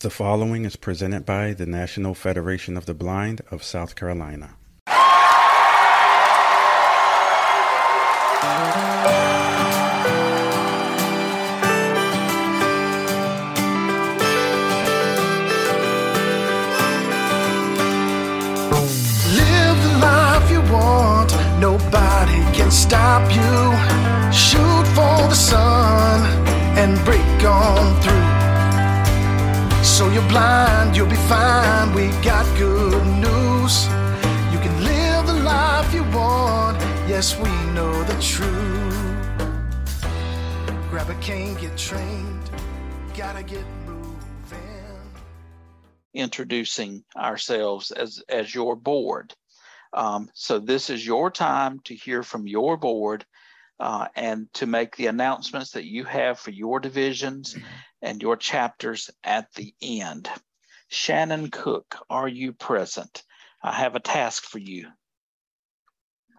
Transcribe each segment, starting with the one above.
The following is presented by the National Federation of the Blind of South Carolina. Yes, we know the truth. Grab a cane, get trained. Gotta get moving. introducing ourselves as as your board. Um, so this is your time to hear from your board uh, and to make the announcements that you have for your divisions and your chapters at the end. Shannon Cook, are you present? I have a task for you.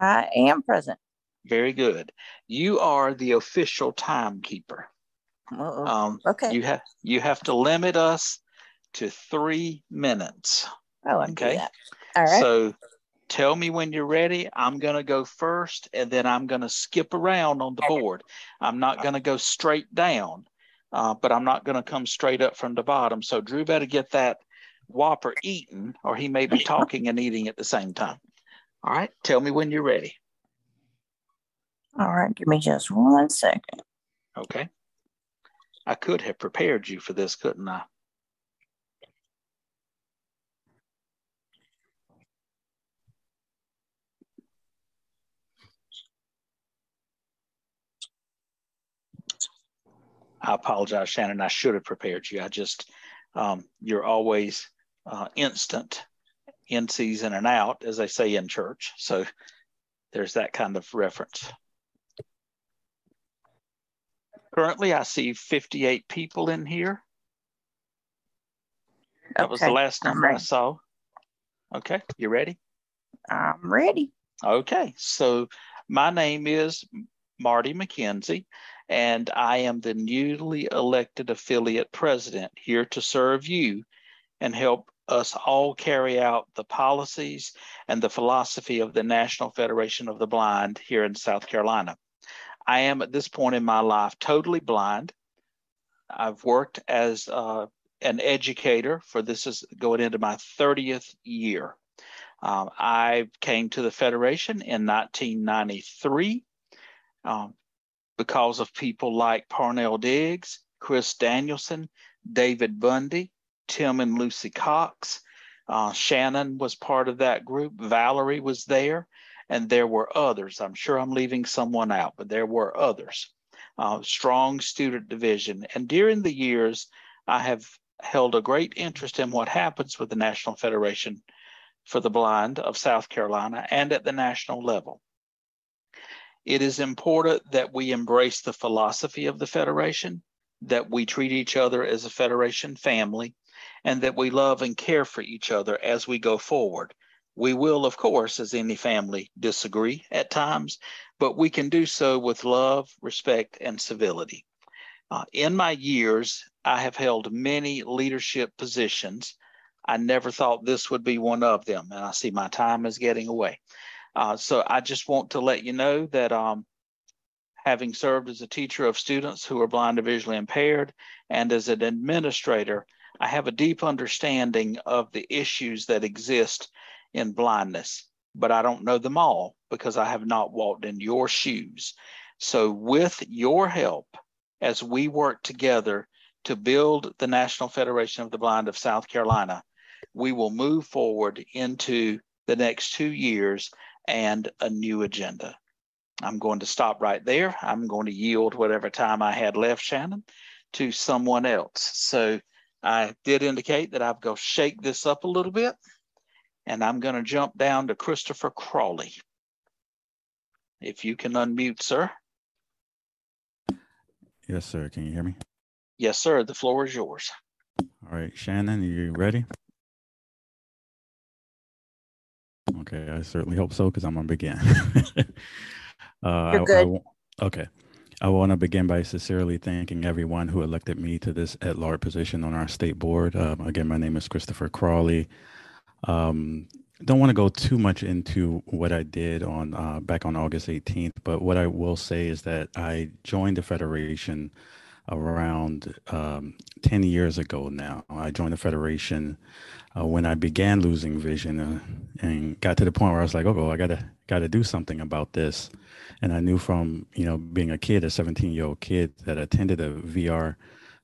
I am present. Very good. You are the official timekeeper. Uh-oh. Um, okay. You have you have to limit us to three minutes. oh, I okay. All right. So tell me when you're ready. I'm going to go first and then I'm going to skip around on the board. I'm not going to go straight down, uh, but I'm not going to come straight up from the bottom. So Drew better get that Whopper eaten or he may be talking and eating at the same time. All right. Tell me when you're ready. All right. Give me just one second. Okay. I could have prepared you for this, couldn't I? I apologize, Shannon. I should have prepared you. I just, um, you're always uh, instant in season and out, as they say in church. So there's that kind of reference. Currently, I see 58 people in here. That was the last number I saw. Okay, you ready? I'm ready. Okay, so my name is Marty McKenzie, and I am the newly elected affiliate president here to serve you and help us all carry out the policies and the philosophy of the National Federation of the Blind here in South Carolina. I am at this point in my life totally blind. I've worked as uh, an educator for this is going into my 30th year. Um, I came to the Federation in 1993 um, because of people like Parnell Diggs, Chris Danielson, David Bundy, Tim and Lucy Cox. Uh, Shannon was part of that group. Valerie was there, and there were others. I'm sure I'm leaving someone out, but there were others. Uh, strong student division. And during the years, I have held a great interest in what happens with the National Federation for the Blind of South Carolina and at the national level. It is important that we embrace the philosophy of the Federation, that we treat each other as a Federation family, and that we love and care for each other as we go forward. We will, of course, as any family, disagree at times, but we can do so with love, respect, and civility. Uh, in my years, I have held many leadership positions. I never thought this would be one of them, and I see my time is getting away. Uh, so I just want to let you know that um, having served as a teacher of students who are blind or visually impaired and as an administrator, I have a deep understanding of the issues that exist in blindness, but I don't know them all because I have not walked in your shoes. So, with your help, as we work together to build the National Federation of the Blind of South Carolina, we will move forward into the next two years and a new agenda. I'm going to stop right there. I'm going to yield whatever time I had left, Shannon, to someone else. So I did indicate that I'm going to shake this up a little bit, and I'm going to jump down to Christopher Crawley. If you can unmute, sir. Yes, sir. Can you hear me? Yes, sir. The floor is yours. All right, Shannon, are you ready? Okay, I certainly hope so because I'm gonna begin. uh, You're I good. okay, I want to begin by sincerely thanking everyone who elected me to this at large position on our state board. Um, again, my name is Christopher Crawley. Um, don't want to go too much into what I did on uh, back on August 18th, but what I will say is that I joined the Federation around um, 10 years ago now. I joined the Federation uh, when I began losing vision uh, and got to the point where I was like, oh, I gotta gotta do something about this. And I knew from you know being a kid, a 17 year old kid that attended a VR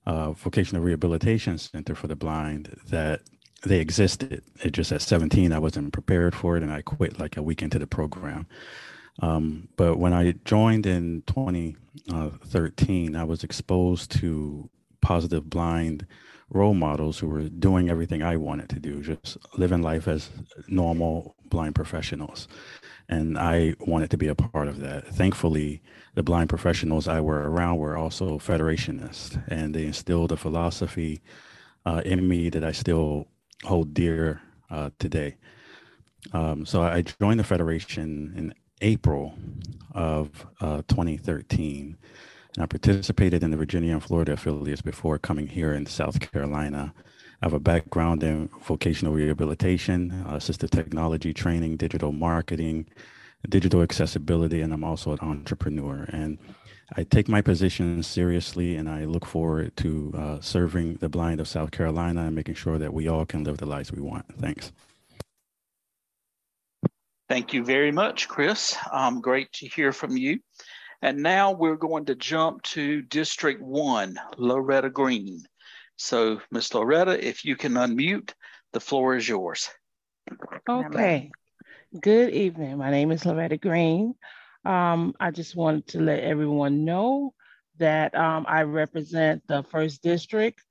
uh, vocational rehabilitation center for the blind, that they existed. It just at 17, I wasn't prepared for it, and I quit like a week into the program. Um, but when I joined in 2013, I was exposed to positive blind role models who were doing everything I wanted to do, just living life as normal blind professionals. And I wanted to be a part of that. Thankfully, the blind professionals I were around were also Federationists, and they instilled a philosophy uh, in me that I still hold dear uh, today. Um, so I joined the Federation in April of uh, 2013 and I participated in the Virginia and Florida affiliates before coming here in South Carolina. I have a background in vocational rehabilitation, assistive technology training, digital marketing, digital accessibility, and I'm also an entrepreneur. And I take my position seriously, and I look forward to uh, serving the blind of South Carolina and making sure that we all can live the lives we want. Thanks. Thank you very much, Chris. Um, great to hear from you. And now we're going to jump to District 1, Loretta Green. So, Miss Loretta, if you can unmute, the floor is yours. Okay. Good evening. My name is Loretta Green. Um, I just wanted to let everyone know that um, I represent the first district.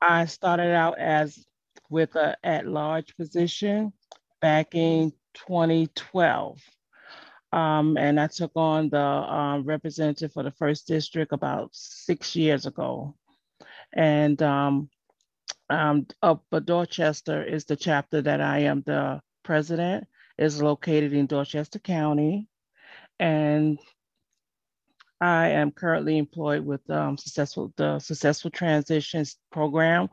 I started out as with a at-large position back in 2012. Um, and I took on the um, representative for the first district about six years ago. And um, um, up Dorchester is the chapter that I am the president, is located in Dorchester County. And I am currently employed with um, successful the Successful Transitions Program,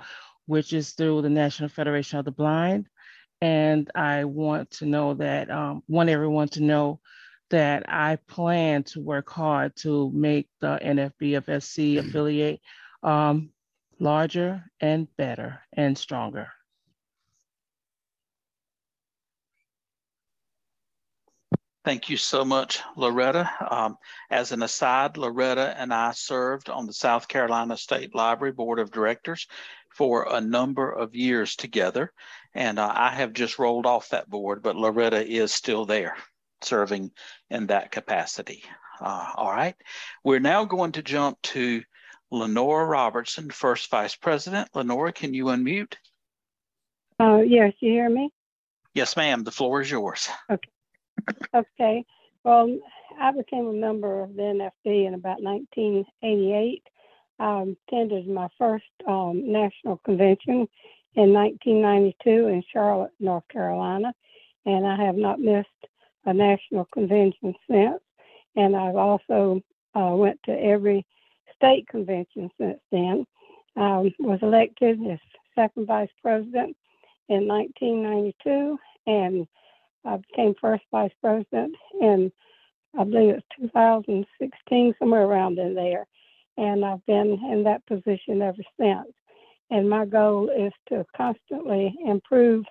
which is through the National Federation of the Blind. And I want to know that, um, want everyone to know that I plan to work hard to make the NFB of SC affiliate um, larger and better and stronger. Thank you so much, Loretta. Um, as an aside, Loretta and I served on the South Carolina State Library Board of Directors for a number of years together. And uh, I have just rolled off that board, but Loretta is still there serving in that capacity. Uh, all right. We're now going to jump to Lenora Robertson, first vice president. Lenora, can you unmute? Uh, yes, you hear me? Yes, ma'am. The floor is yours. Okay. Okay. Well, I became a member of the NFB in about 1988. I attended my first um, national convention in 1992 in Charlotte, North Carolina, and I have not missed a national convention since, and I've also uh, went to every state convention since then. I was elected as second vice president in 1992, and I became first vice president in, I believe it's 2016, somewhere around in there. And I've been in that position ever since. And my goal is to constantly improve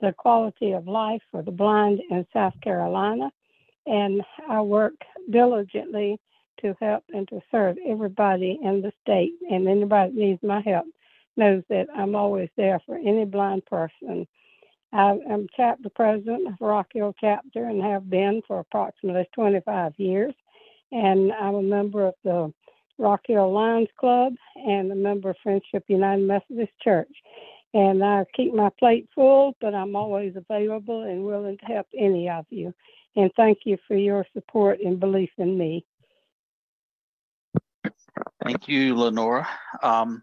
the quality of life for the blind in South Carolina. And I work diligently to help and to serve everybody in the state. And anybody that needs my help knows that I'm always there for any blind person. I am chapter president of Rock Hill chapter and have been for approximately 25 years. And I'm a member of the Rock Hill Lions Club and a member of Friendship United Methodist Church and I keep my plate full, but I'm always available and willing to help any of you. And thank you for your support and belief in me. Thank you, Lenora. Um,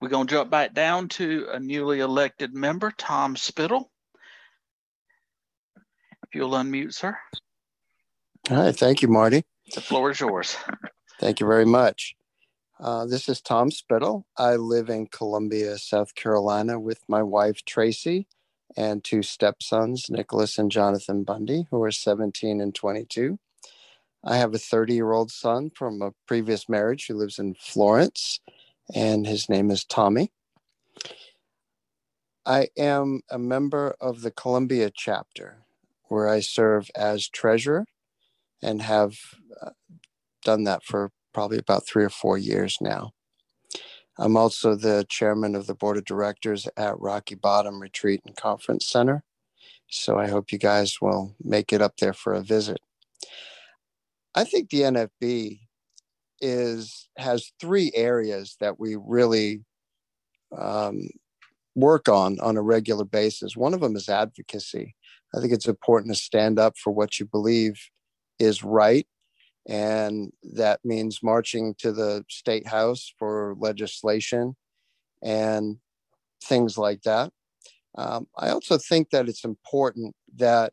we're going to jump back down to a newly elected member, Tom Spittle. If you'll unmute, sir. All right. Thank you, Marty. The floor is yours. Thank you very much. Uh, this is Tom Spittle. I live in Columbia, South Carolina with my wife, Tracy, and two stepsons, Nicholas and Jonathan Bundy, who are 17 and 22. I have a 30 year old son from a previous marriage who lives in Florence, and his name is Tommy. I am a member of the Columbia chapter, where I serve as treasurer and have uh, done that for probably about three or four years now. I'm also the chairman of the board of directors at Rocky Bottom Retreat and Conference Center. So I hope you guys will make it up there for a visit. I think the NFB is has three areas that we really um, work on on a regular basis. One of them is advocacy. I think it's important to stand up for what you believe is right and that means marching to the state house for legislation and things like that. Um, I also think that it's important that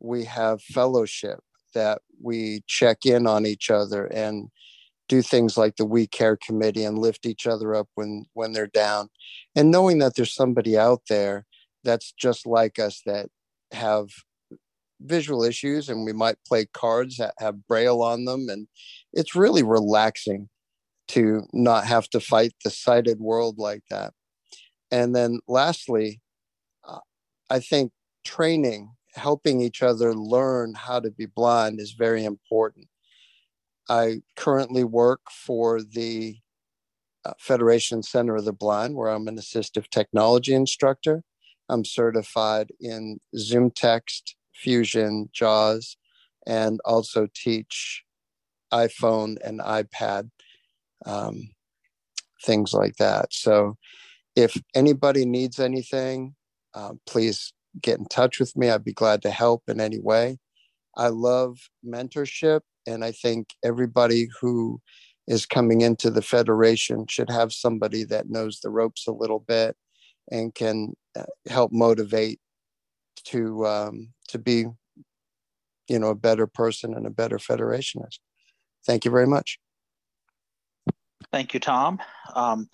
we have fellowship, that we check in on each other and do things like the We Care Committee and lift each other up when when they're down, and knowing that there's somebody out there that's just like us that have visual issues and we might play cards that have braille on them. And it's really relaxing to not have to fight the sighted world like that. And then lastly uh, i think training helping each other learn how to be blind is very important i currently work for the uh, federation center of the blind where i'm an assistive technology instructor i'm certified in ZoomText Fusion, JAWS, and also teach iPhone and iPad, um, things like that. So if anybody needs anything, uh, please get in touch with me. I'd be glad to help in any way. I love mentorship, and I think everybody who is coming into the Federation should have somebody that knows the ropes a little bit and can uh, help motivate to um, to be you know a better person and a better federationist thank you very much thank you tom um,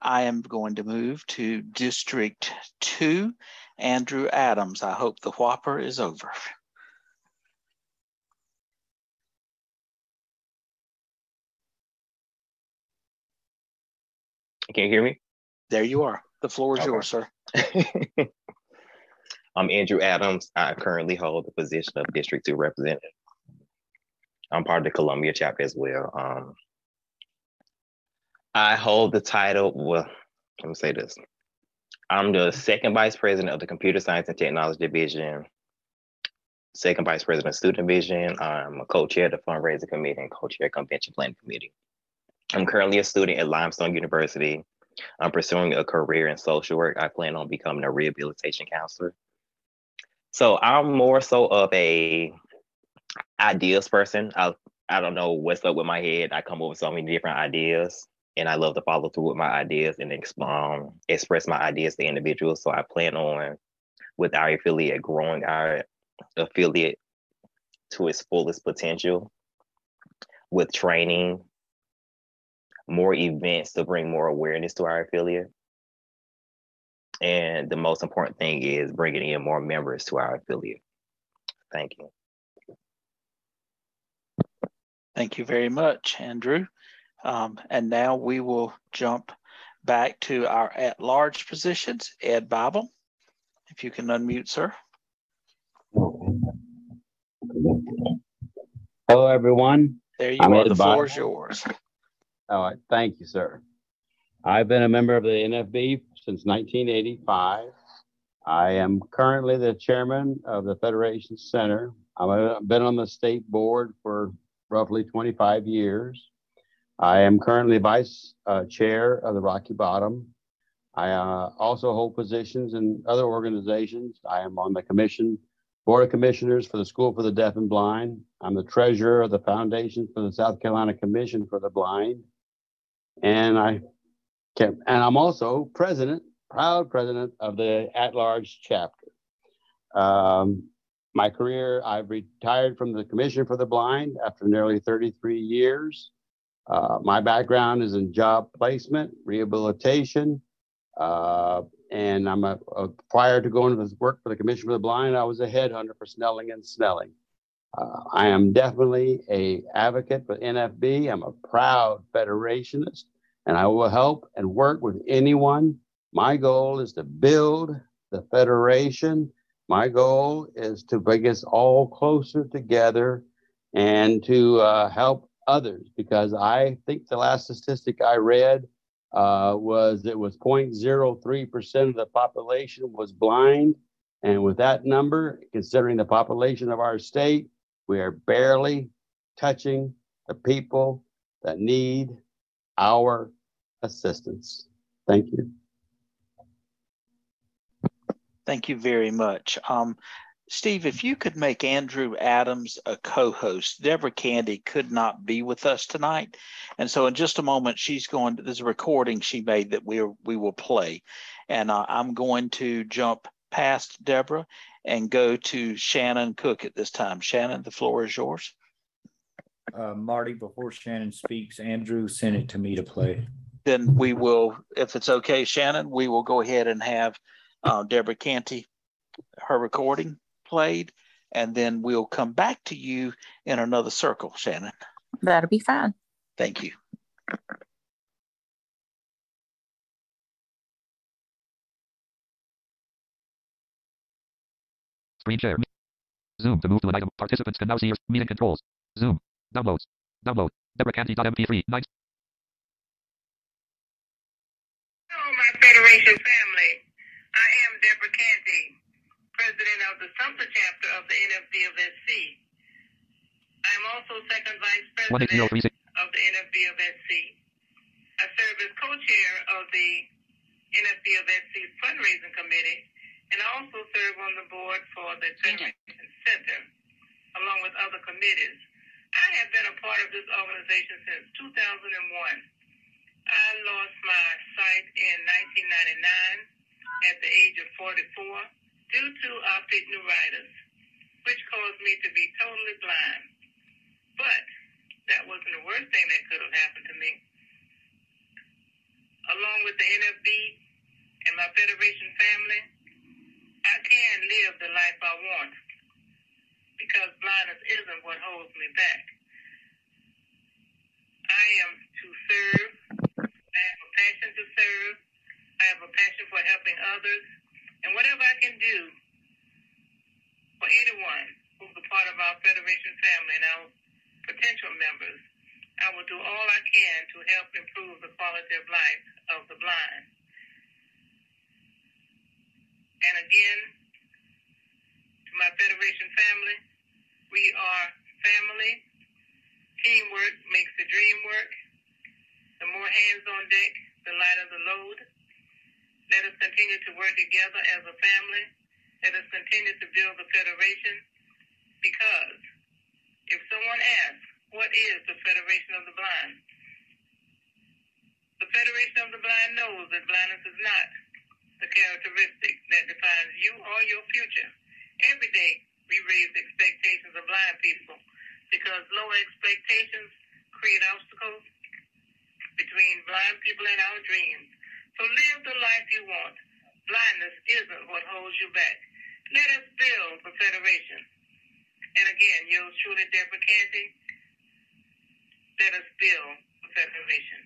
i am going to move to district 2 andrew adams i hope the whopper is over can you hear me there you are the floor is okay. yours sir I'm Andrew Adams. I currently hold the position of District 2 Representative. I'm part of the Columbia chapter as well. Um, I hold the title, well, let me say this. I'm the second vice president of the Computer Science and Technology Division, second vice president of Student Division. I'm a co-chair of the Fundraising Committee and co-chair Convention Planning Committee. I'm currently a student at Limestone University. I'm pursuing a career in social work. I plan on becoming a rehabilitation counselor. So I'm more so of a ideas person. I I don't know what's up with my head. I come up with so many different ideas, and I love to follow through with my ideas and um, express my ideas to individuals. So I plan on with our affiliate growing our affiliate to its fullest potential with training, more events to bring more awareness to our affiliate, and the most important thing is bringing in more members to our affiliate. Thank you. Thank you very much, Andrew. Um, and now we will jump back to our at-large positions. Ed Bible, if you can unmute, sir. Hello, everyone. There you I'm are. Ed the floor is yours. All right. Thank you, sir. I've been a member of the NFB since 1985. I am currently the chairman of the Federation Center. I've been on the state board for roughly 25 years. I am currently vice uh, chair of the Rocky Bottom. I uh, also hold positions in other organizations. I am on the commission, board of commissioners for the School for the Deaf and Blind. I'm the treasurer of the foundation for the South Carolina Commission for the Blind. And I and I'm also president, proud president of the at-large chapter. Um, my career, I've retired from the Commission for the Blind after nearly 33 years. Uh, my background is in job placement, rehabilitation, uh, and I'm a, a, prior to going to this work for the Commission for the Blind, I was a headhunter for Snelling and Snelling. Uh, I am definitely a advocate for NFB. I'm a proud federationist, and I will help and work with anyone. My goal is to build the federation. My goal is to bring us all closer together and to uh, help others because I think the last statistic I read uh, was it was 0.03% of the population was blind. And with that number, considering the population of our state, we are barely touching the people that need our assistance. Thank you. Thank you very much. Um, Steve, if you could make Andrew Adams a co-host, Deborah Canty could not be with us tonight, and so in just a moment she's going. To, there's a recording she made that we we will play, and uh, I'm going to jump past Deborah and go to Shannon Cook at this time. Shannon, the floor is yours. Uh, Marty, before Shannon speaks, Andrew sent it to me to play. Then we will, if it's okay, Shannon, we will go ahead and have uh, Deborah Canty her recording played, and then we'll come back to you in another circle, Shannon. That'll be fine. Thank you. Screen share. Zoom to move to an item. Participants can now see your meeting controls. Zoom. Downloads. Download. DeborahCanty.mp3. Nice. Hello, my Federation family. I am Deborah Canty president of the Sumter chapter of the NFB of SC. I am also second vice president of the NFB of SC. I serve as co-chair of the NFB of SC's fundraising committee, and I also serve on the board for the Federation Center, along with other committees. I have been a part of this organization since 2001. I lost my sight in 1999 at the age of 44 due to optic neuritis, which caused me to be totally blind. But that wasn't the worst thing that could have happened to me. Along with the NFB and my Federation family, I can live the life I want because blindness isn't what holds me back. I am to serve. I have a passion to serve. I have a passion for helping others. And whatever I can do for anyone who's a part of our Federation family and our potential members, I will do all I can to help improve the quality of life of the blind. And again, to my Federation family, we are family. Teamwork makes the dream work. The more hands on deck, the lighter the load. Let us continue to work together as a family. Let us continue to build the Federation because if someone asks, what is the Federation of the Blind? The Federation of the Blind knows that blindness is not the characteristic that defines you or your future. Every day we raise expectations of blind people because low expectations create obstacles between blind people and our dreams. So live the life you want. Blindness isn't what holds you back. Let us build the Federation. And again, yours truly, Deborah Canty. Let us build the Federation.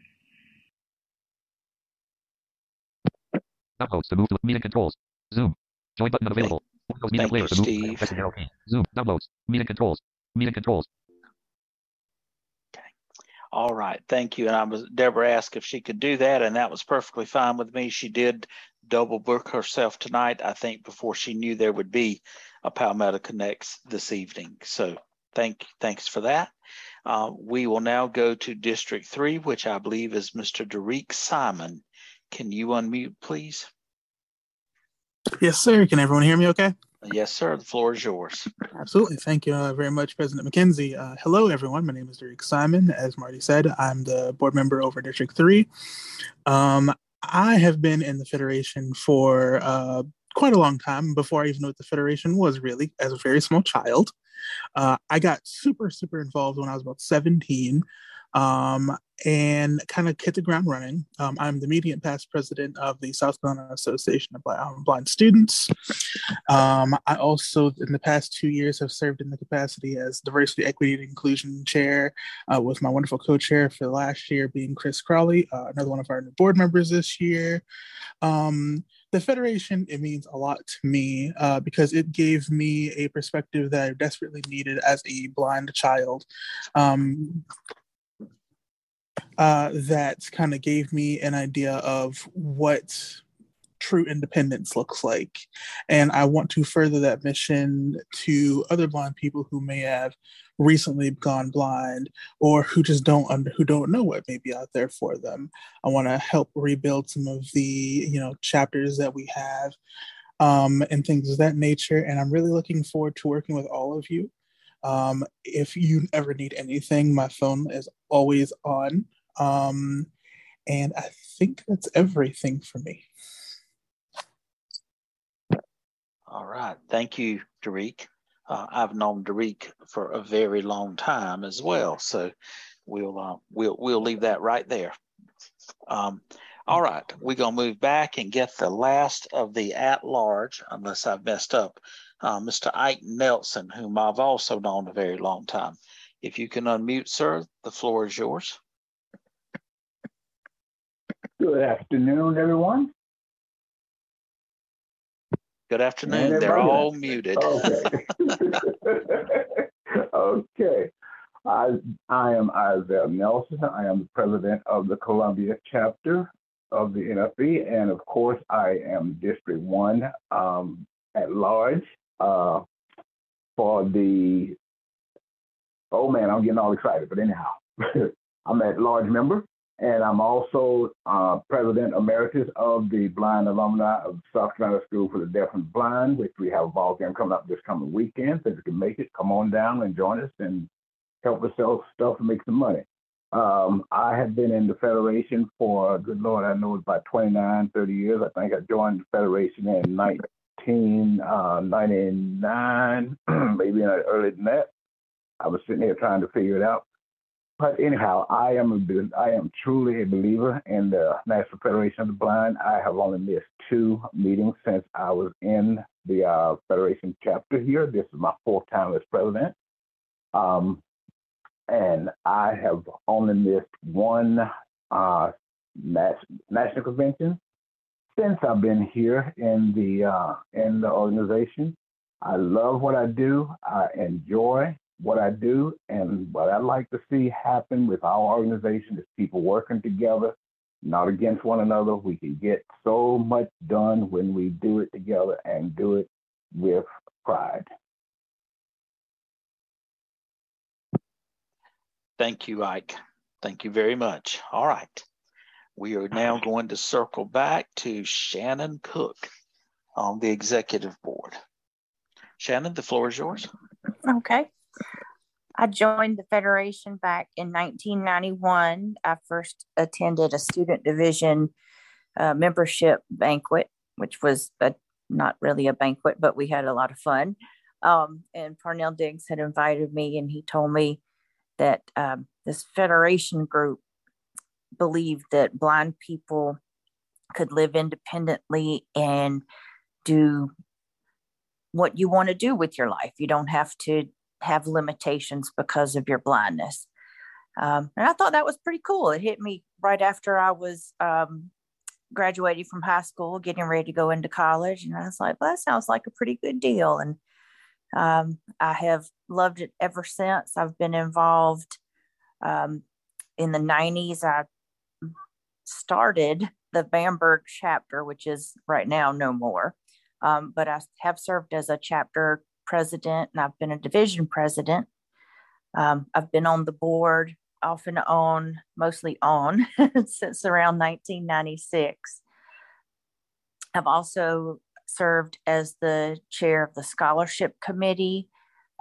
Downloads to move to meeting controls. Zoom. Join button available. Thank, meeting player to move. Steve. Zoom. Downloads. Meeting controls. Meeting controls. All right, thank you. And I was Deborah asked if she could do that, and that was perfectly fine with me. She did double book herself tonight, I think, before she knew there would be a Palmetto Connects this evening. So thank thanks for that. Uh, we will now go to District Three, which I believe is Mr. Derek Simon. Can you unmute, please? Yes, sir. Can everyone hear me okay? Yes, sir. The floor is yours. Absolutely. Thank you uh, very much, President McKenzie. Uh, hello, everyone. My name is Derek Simon. As Marty said, I'm the board member over District 3. Um, I have been in the Federation for uh, quite a long time before I even knew what the Federation was really, as a very small child. Uh, I got super, super involved when I was about 17 um, and kind of hit the ground running. Um, I'm the immediate past president of the South Carolina Association of Blind, Blind Students. Um, I also, in the past two years, have served in the capacity as diversity, equity, and inclusion chair uh, with my wonderful co-chair for the last year being Chris Crawley, uh, another one of our new board members this year. Um, the Federation, it means a lot to me uh, because it gave me a perspective that I desperately needed as a blind child. Uh, that kind of gave me an idea of what true independence looks like. And I want to further that mission to other blind people who may have recently gone blind or who just don't under who don't know what may be out there for them. I want to help rebuild some of the, you know, chapters that we have um, and things of that nature. And I'm really looking forward to working with all of you. Um, if you ever need anything, my phone is always on. Um, and I think that's everything for me. All right. Thank you, Derek. Uh, I've known Derek for a very long time as well. So we'll uh, we'll we'll leave that right there. Um, all right, we're gonna move back and get the last of the at large, unless I've messed up, uh, Mr. Ike Nelson, whom I've also known a very long time. If you can unmute, sir, the floor is yours. Good afternoon, everyone. Good afternoon. They're all muted. Okay. okay. I, I am Isaiah Nelson. I am the president of the Columbia chapter of the NFB. And of course, I am District 1 um, at large uh, for the, oh man, I'm getting all excited. But anyhow, I'm at large member and I'm also uh, president emeritus of the Blind Alumni of South Carolina School for the Deaf and Blind, which we have a ball game coming up this coming weekend. So if you can make it, come on down and join us and help us sell stuff and make some money. Um, I have been in the Federation for, good Lord, I know it's about 29, 30 years. I think I joined the Federation in 1999, uh, maybe earlier than that. I was sitting here trying to figure it out. But anyhow, I am a, I am truly a believer in the National Federation of the Blind. I have only missed two meetings since I was in the uh, Federation chapter here. This is my fourth time as president. Um, and I have only missed one uh, national convention since I've been here in the uh, in the organization. I love what I do. I enjoy what I do and what I'd like to see happen with our organization is people working together, not against one another. We can get so much done when we do it together and do it with pride. Thank you, Ike. Thank you very much. All right. We are now going to circle back to Shannon Cook on the executive board. Shannon, the floor is yours. Okay. I joined the Federation back in 1991. I first attended a student division uh, membership banquet, which was a, not really a banquet, but we had a lot of fun. Um, and Parnell Diggs had invited me, and he told me that um, this Federation group believed that blind people could live independently and do what you want to do with your life. You don't have to have limitations because of your blindness. Um, and I thought that was pretty cool. It hit me right after I was um, graduating from high school, getting ready to go into college. And I was like, well, that sounds like a pretty good deal. And um, I have loved it ever since. I've been involved um, in the 90s. I started the Bamberg chapter, which is right now no more. Um, but I have served as a chapter president and I've been a division president. Um, I've been on the board off and on, mostly on, since around 1996. I've also served as the chair of the scholarship committee,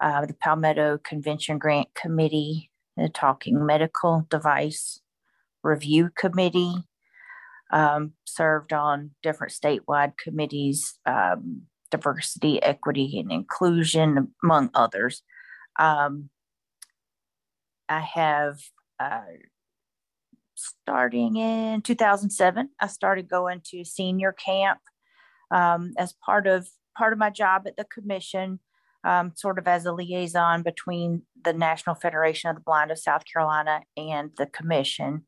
uh, the Palmetto Convention Grant Committee, the Talking Medical Device Review Committee, um, served on different statewide committees, um, diversity, equity, and inclusion, among others. Um, I have uh, starting in 2007, I started going to senior camp um, as part of part of my job at the commission, um, sort of as a liaison between the National Federation of the Blind of South Carolina and the commission.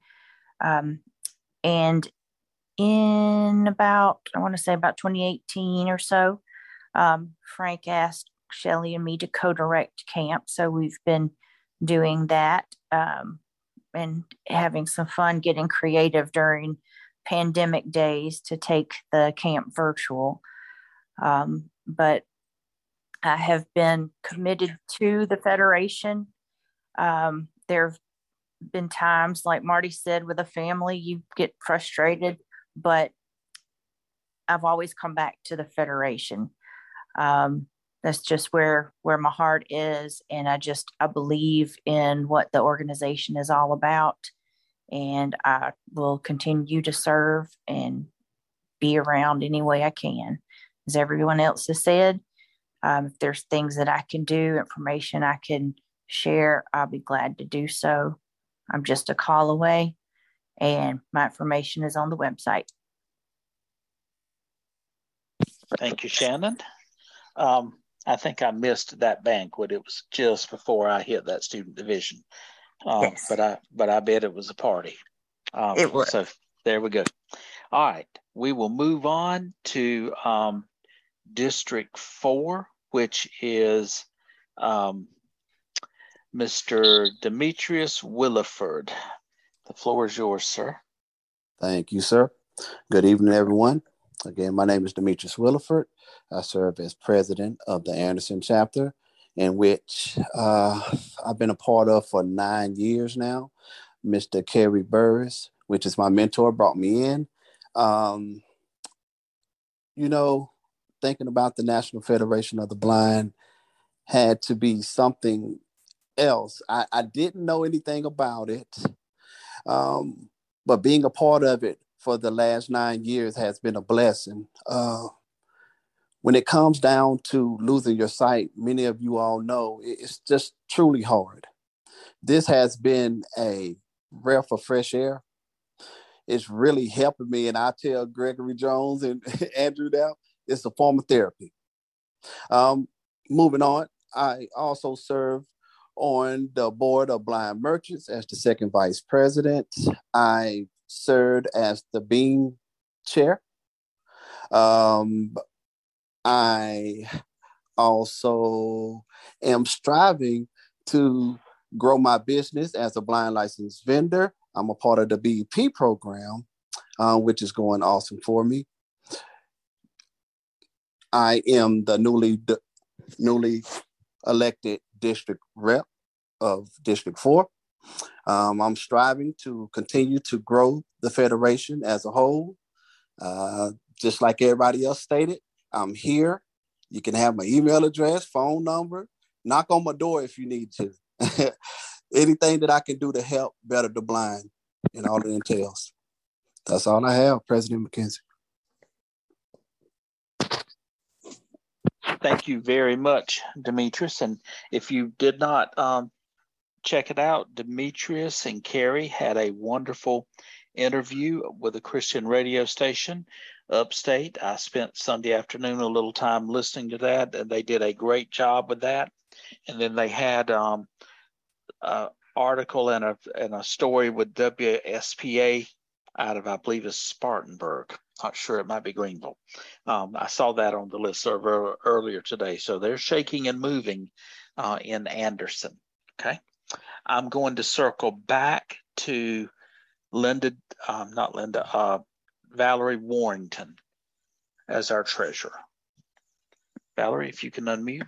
Um, and in about, I want to say about 2018 or so, um, Frank asked Shelly and me to co-direct camp. So we've been doing that um, and having some fun getting creative during pandemic days to take the camp virtual. Um, but I have been committed to the Federation. Um, there have been times, like Marty said, with a family, you get frustrated, but I've always come back to the Federation. Um, that's just where where my heart is and i just i believe in what the organization is all about and i will continue to serve and be around any way i can as everyone else has said um, if there's things that i can do information i can share i'll be glad to do so i'm just a call away and my information is on the website thank you shannon um, I think I missed that banquet. It was just before I hit that student division. Um, yes. But I but I bet it was a party. Um, it was. So there we go. All right, we will move on to um, District Four, which is um, Mr. Demetrius Williford. The floor is yours, sir. Thank you, sir. Good evening, everyone. Again, my name is Demetrius Williford. I serve as president of the Anderson chapter, in which uh, I've been a part of for nine years now. Mr. Kerry Burris, which is my mentor, brought me in. Um, you know, thinking about the National Federation of the Blind had to be something else. I, I didn't know anything about it, um, but being a part of it for the last nine years has been a blessing. Uh, when it comes down to losing your sight, many of you all know it's just truly hard. This has been a breath of fresh air. It's really helping me. And I tell Gregory Jones and Andrew now, it's a form of therapy. Um, moving on, I also serve on the board of blind merchants as the second vice president. I served as the bean chair. Um, I also am striving to grow my business as a blind licensed vendor. I'm a part of the BEP program, uh, which is going awesome for me. I am the newly newly elected district rep of District 4. Um, I'm striving to continue to grow the Federation as a whole. Uh, just like everybody else stated, I'm here. You can have my email address, phone number, knock on my door if you need to. Anything that I can do to help better the blind and all it entails. That's all I have, President McKenzie. Thank you very much, Demetrius. And if you did not um, check it out, Demetrius and Carrie had a wonderful interview with a Christian radio station upstate. I spent Sunday afternoon a little time listening to that, and they did a great job with that. And then they had um, an article and a and a story with WSPA out of I believe is Spartanburg. Not sure it might be Greenville. Um, I saw that on the list server earlier today. So they're shaking and moving uh, in Anderson. Okay, I'm going to circle back to Linda, um, not Linda, uh, Valerie Warrington as our treasurer. Valerie, if you can unmute.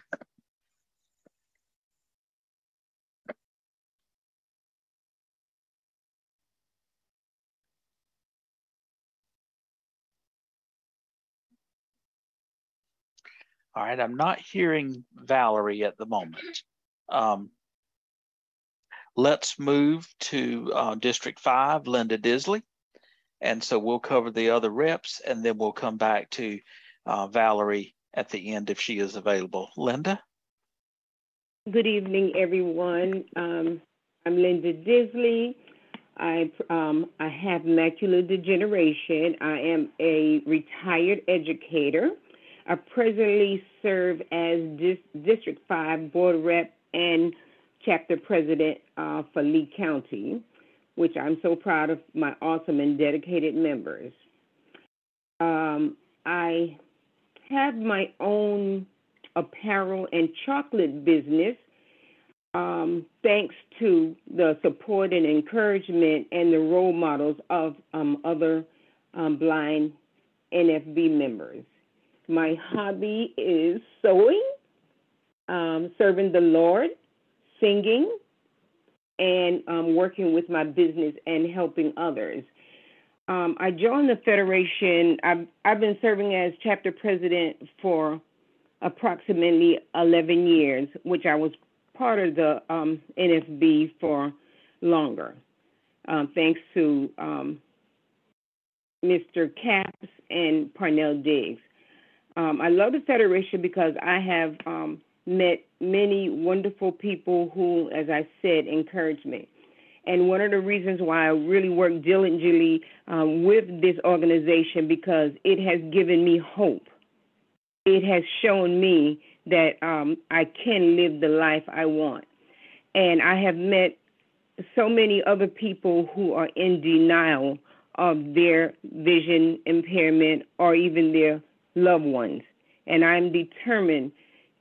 All right, I'm not hearing Valerie at the moment. Um, let's move to uh, District 5, Linda Disley. And so we'll cover the other reps and then we'll come back to uh, Valerie at the end if she is available. Linda? Good evening, everyone. Um, I'm Linda Disley. I um, I have macular degeneration. I am a retired educator. I presently serve as Dis- District 5 Board Rep and Chapter President uh, for Lee County, which I'm so proud of my awesome and dedicated members. Um, I have my own apparel and chocolate business um, thanks to the support and encouragement and the role models of um, other um, blind NFB members. My hobby is sewing, um, serving the Lord, singing, and um, working with my business and helping others. Um, I joined the Federation. I've, I've been serving as chapter president for approximately 11 years, which I was part of the um, NFB for longer, um, thanks to um, Mr. Capps and Parnell Diggs. Um, I love the Federation because I have um, met many wonderful people who, as I said, encourage me. And one of the reasons why I really work diligently um, with this organization because it has given me hope. It has shown me that um, I can live the life I want. And I have met so many other people who are in denial of their vision impairment or even their loved ones. And I'm determined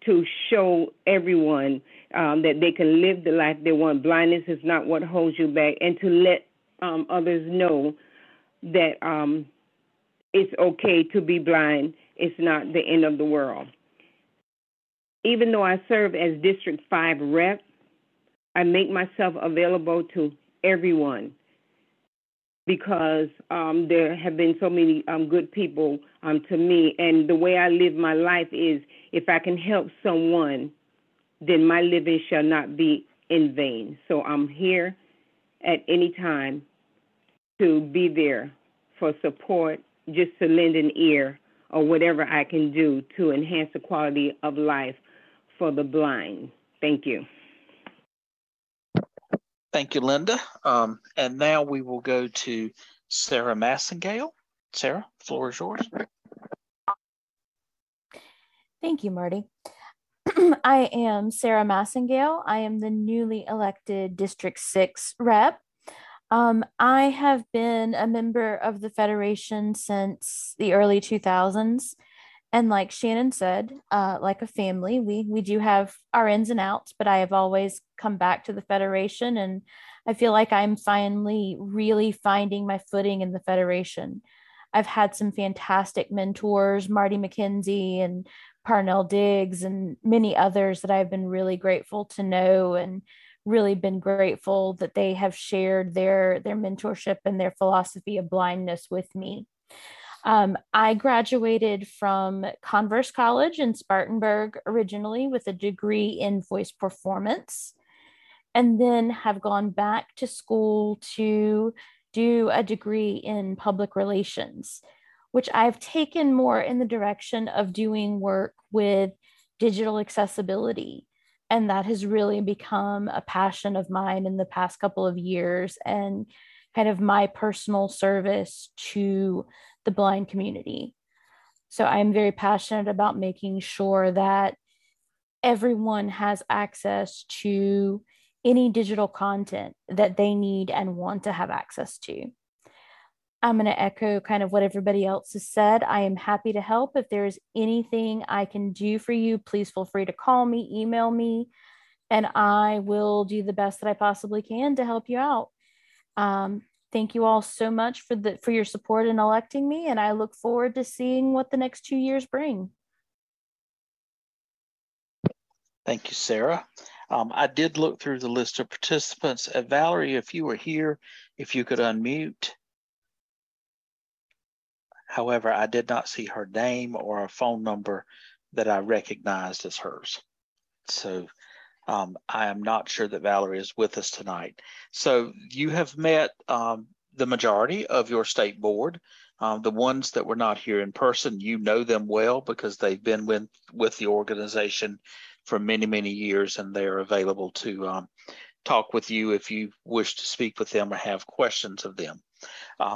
to show everyone um, that they can live the life they want. Blindness is not what holds you back, and to let um, others know that um, it's okay to be blind. It's not the end of the world even though I serve as District 5 rep, I make myself available to everyone because um, there have been so many um, good people um, to me. And the way I live my life is if I can help someone, then my living shall not be in vain. So I'm here at any time to be there for support, just to lend an ear or whatever I can do to enhance the quality of life for the blind. Thank you. Thank you, Linda. Um, and now we will go to Sarah Massengale. Sarah, floor is yours. Thank you, Marty. I am Sarah Massengale. I am the newly elected District 6 rep. Um, I have been a member of the Federation since the early 2000s and like shannon said uh, like a family we we do have our ins and outs but i have always come back to the federation. And i feel like i'm finally really finding my footing in the federation. I've had some fantastic mentors marty mckenzie and parnell diggs and many others that i've been really grateful to know and really been grateful that they have shared their their mentorship and their philosophy of blindness with me um, I graduated from Converse College in Spartanburg originally with a degree in voice performance, and then have gone back to school to do a degree in public relations, which I've taken more in the direction of doing work with digital accessibility. And that has really become a passion of mine in the past couple of years and kind of my personal service to the blind community. So I'm very passionate about making sure that everyone has access to any digital content that they need and want to have access to. I'm going to echo kind of what everybody else has said. I am happy to help. If there's anything I can do for you, please feel free to call me, email me, and I will do the best that I possibly can to help you out. Um, thank you all so much for the for your support in electing me and i look forward to seeing what the next two years bring. Thank you sarah. Um, i did look through the list of participants. Uh, valerie if you were here if you could unmute. However i did not see her name or a phone number that i recognized as hers. So um, I am not sure that Valerie is with us tonight. So you have met um, the majority of your state board. Um, the ones that were not here in person, you know them well because they've been with, with the organization for many, many years and they're available to um, talk with you if you wish to speak with them or have questions of them. Um,